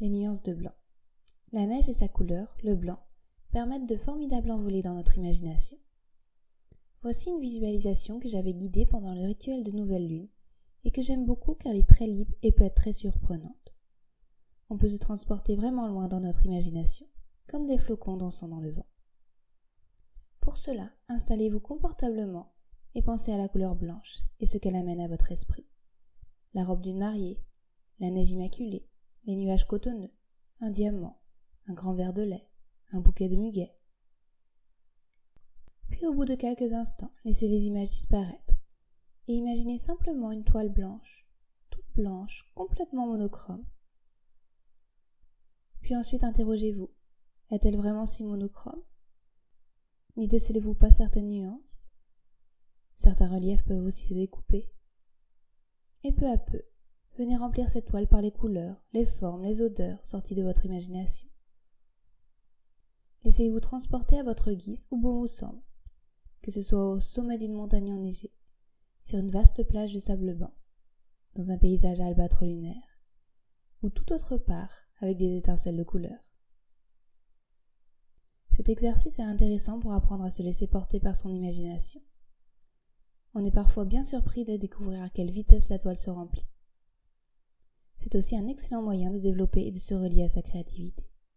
les nuances de blanc. La neige et sa couleur, le blanc, permettent de formidables envolées dans notre imagination. Voici une visualisation que j'avais guidée pendant le rituel de nouvelle lune et que j'aime beaucoup car elle est très libre et peut être très surprenante. On peut se transporter vraiment loin dans notre imagination, comme des flocons dansant dans le vent. Pour cela, installez-vous confortablement et pensez à la couleur blanche et ce qu'elle amène à votre esprit. La robe d'une mariée, la neige immaculée, les nuages cotonneux, un diamant, un grand verre de lait, un bouquet de muguet. Puis au bout de quelques instants, laissez les images disparaître et imaginez simplement une toile blanche, toute blanche, complètement monochrome. Puis ensuite interrogez-vous, est-elle vraiment si monochrome? N'y décelez-vous pas certaines nuances? Certains reliefs peuvent aussi se découper. Et peu à peu, venez remplir cette toile par les couleurs, les formes, les odeurs sorties de votre imagination. Laissez-vous transporter à votre guise où bon vous semble, que ce soit au sommet d'une montagne enneigée, sur une vaste plage de sable blanc, dans un paysage albâtre lunaire, ou tout autre part avec des étincelles de couleur. Cet exercice est intéressant pour apprendre à se laisser porter par son imagination. On est parfois bien surpris de découvrir à quelle vitesse la toile se remplit. C'est aussi un excellent moyen de développer et de se relier à sa créativité.